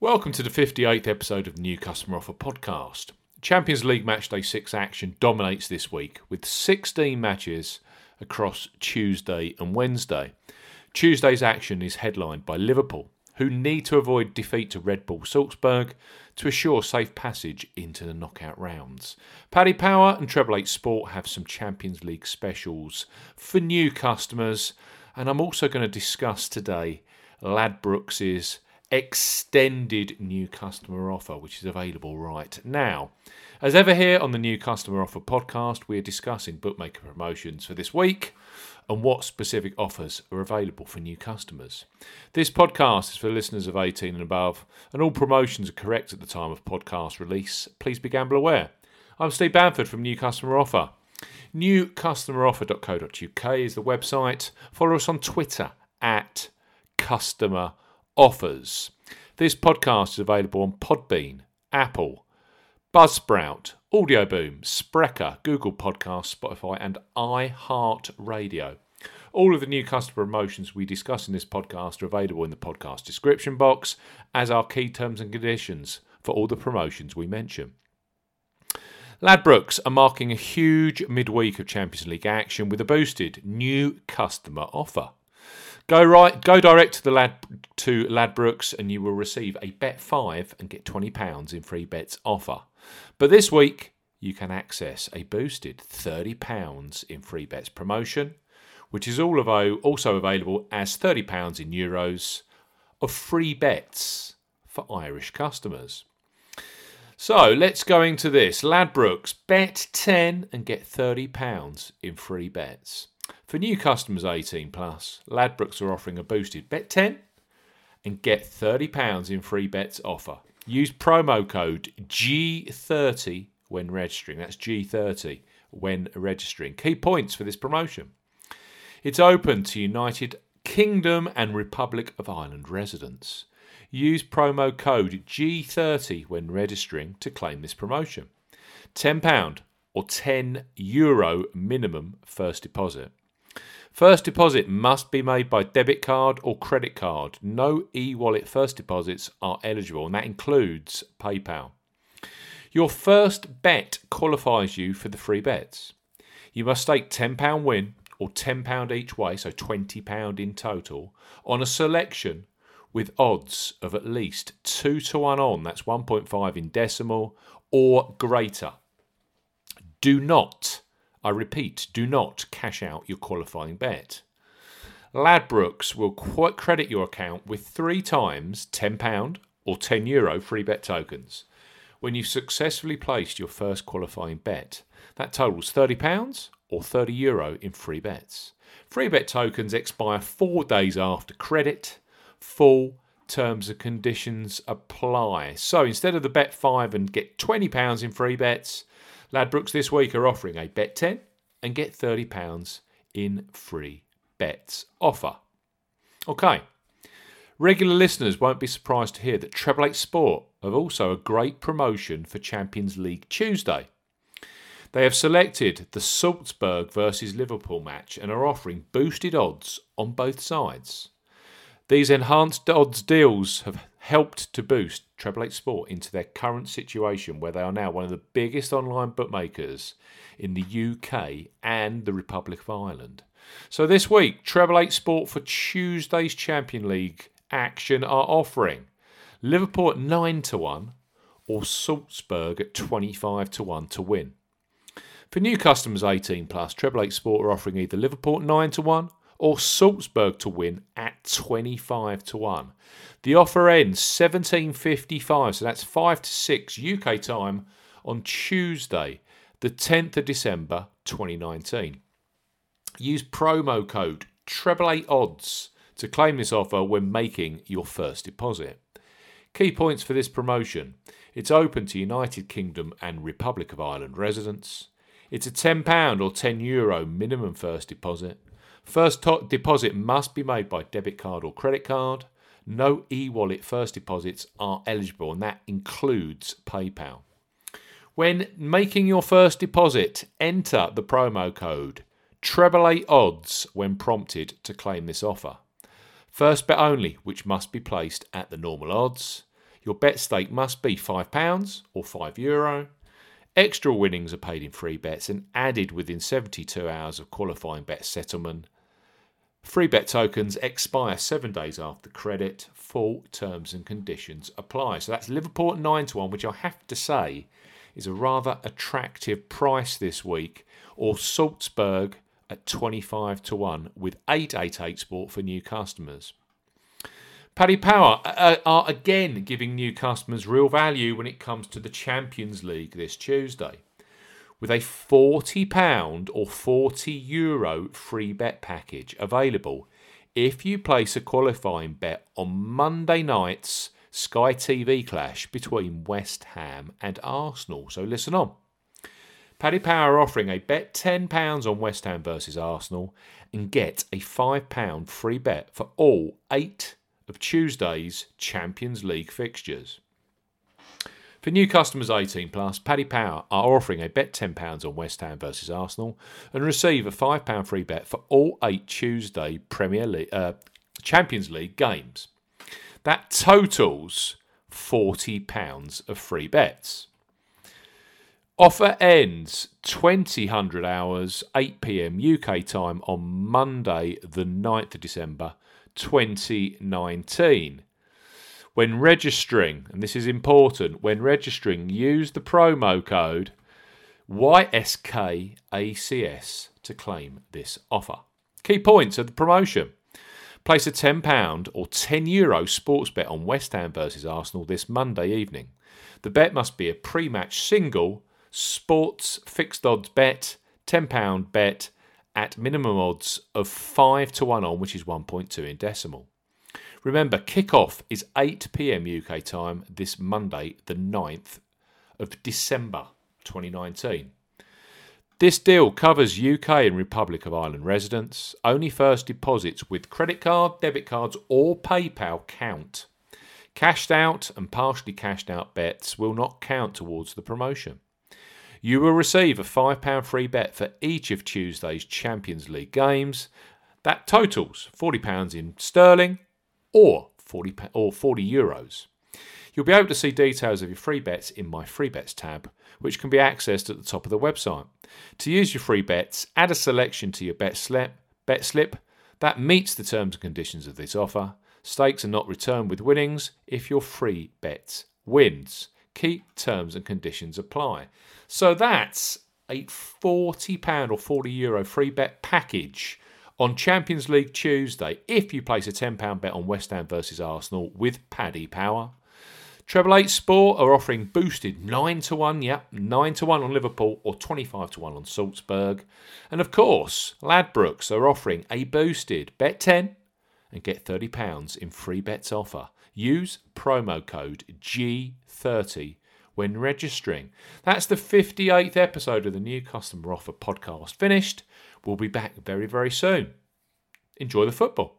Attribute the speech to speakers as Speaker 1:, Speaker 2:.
Speaker 1: Welcome to the 58th episode of New Customer Offer podcast. Champions League Matchday 6 action dominates this week with 16 matches across Tuesday and Wednesday. Tuesday's action is headlined by Liverpool, who need to avoid defeat to Red Bull Salzburg to assure safe passage into the knockout rounds. Paddy Power and Treble 8 Sport have some Champions League specials for new customers, and I'm also going to discuss today Ladbrokes' extended new customer offer, which is available right now. As ever, here on the New Customer Offer podcast, we are discussing bookmaker promotions for this week and what specific offers are available for new customers. This podcast is for listeners of 18 and above, and all promotions are correct at the time of podcast release. Please be gamble aware. I'm Steve Bamford from New Customer Offer. NewCustomeroffer.co.uk is the website. Follow us on Twitter at Customer Offers. This podcast is available on Podbean, Apple, Buzzsprout, Audioboom, Spreaker, Google Podcasts, Spotify, and iHeartRadio. All of the new customer promotions we discuss in this podcast are available in the podcast description box, as are key terms and conditions for all the promotions we mention. Ladbrokes are marking a huge midweek of Champions League action with a boosted new customer offer. Go right, go direct to the lad to Ladbrokes, and you will receive a bet five and get twenty pounds in free bets offer. But this week, you can access a boosted £30 in free bets promotion, which is also available as £30 in euros of free bets for Irish customers. So let's go into this. Ladbrokes, bet 10 and get £30 in free bets. For new customers 18 plus, Ladbrokes are offering a boosted bet 10 and get £30 in free bets offer. Use promo code G30 when registering. That's G30 when registering. Key points for this promotion. It's open to United Kingdom and Republic of Ireland residents. Use promo code G30 when registering to claim this promotion. £10 or €10 Euro minimum first deposit. First deposit must be made by debit card or credit card. No e wallet first deposits are eligible, and that includes PayPal. Your first bet qualifies you for the free bets. You must stake £10 win or £10 each way, so £20 in total, on a selection with odds of at least 2 to 1 on, that's 1.5 in decimal, or greater. Do not I repeat, do not cash out your qualifying bet. Ladbrokes will credit your account with three times £10 or €10 Euro free bet tokens when you've successfully placed your first qualifying bet. That totals £30 or €30 Euro in free bets. Free bet tokens expire four days after credit. Full terms and conditions apply. So instead of the bet five and get £20 in free bets, Ladbrokes this week are offering a bet 10 and get £30 in free bets offer. Okay. Regular listeners won't be surprised to hear that Treble 8 Sport have also a great promotion for Champions League Tuesday. They have selected the Salzburg versus Liverpool match and are offering boosted odds on both sides. These enhanced odds deals have helped to boost Treble 8 Sport into their current situation where they are now one of the biggest online bookmakers in the UK and the Republic of Ireland. So this week, Treble 8 Sport for Tuesday's Champion League action are offering Liverpool at 9 to 1 or Salzburg at 25 to 1 to win. For new customers 18 plus, Treble 8 Sport are offering either Liverpool 9 to 1 or Salzburg to win at 25 to 1. The offer ends 17.55, so that's 5 to 6 UK time on Tuesday, the 10th of December 2019. Use promo code TREBLE8ODDS to claim this offer when making your first deposit. Key points for this promotion. It's open to United Kingdom and Republic of Ireland residents. It's a £10 or €10 Euro minimum first deposit. First to- deposit must be made by debit card or credit card. No e wallet first deposits are eligible, and that includes PayPal. When making your first deposit, enter the promo code treble odds when prompted to claim this offer. First bet only, which must be placed at the normal odds. Your bet stake must be £5 or €5. Euro. Extra winnings are paid in free bets and added within 72 hours of qualifying bet settlement. Free bet tokens expire seven days after credit. Full terms and conditions apply. So that's Liverpool at 9 to 1, which I have to say is a rather attractive price this week, or Salzburg at 25 to 1 with 888 sport for new customers. Paddy Power uh, uh, are again giving new customers real value when it comes to the Champions League this Tuesday with a £40 or €40 Euro free bet package available if you place a qualifying bet on Monday night's Sky TV clash between West Ham and Arsenal. So listen on. Paddy Power are offering a bet £10 on West Ham versus Arsenal and get a £5 free bet for all eight of Tuesday's Champions League fixtures. For new customers 18 plus, Paddy Power are offering a bet £10 on West Ham versus Arsenal and receive a £5 free bet for all eight Tuesday Premier League, uh, Champions League games. That totals £40 of free bets. Offer ends 2000 hours, 8 pm UK time on Monday, the 9th of December 2019. When registering, and this is important, when registering, use the promo code YSKACS to claim this offer. Key points of the promotion. Place a £10 or €10 Euro sports bet on West Ham versus Arsenal this Monday evening. The bet must be a pre match single, sports fixed odds bet, £10 bet at minimum odds of 5 to 1 on, which is 1.2 in decimal. Remember, kick-off is 8 pm UK time this Monday, the 9th of December 2019. This deal covers UK and Republic of Ireland residents. Only first deposits with credit card, debit cards, or PayPal count. Cashed out and partially cashed out bets will not count towards the promotion. You will receive a £5 free bet for each of Tuesday's Champions League games. That totals £40 in sterling or 40, or 40 euros. You'll be able to see details of your free bets in my free bets tab, which can be accessed at the top of the website. To use your free bets, add a selection to your bet slip, bet slip that meets the terms and conditions of this offer. Stakes are not returned with winnings if your free bet wins. Keep terms and conditions apply. So that's a £40 or 40 euro free bet package on Champions League Tuesday if you place a £10 bet on West Ham versus Arsenal with Paddy Power. Treble Eight Sport are offering boosted 9 to 1, yep, 9 to 1 on Liverpool or 25 to 1 on Salzburg. And of course, Ladbrokes are offering a boosted bet 10 and get £30 in free bets offer. Use promo code G30 when registering. That's the 58th episode of the New Customer Offer podcast finished. We'll be back very, very soon. Enjoy the football.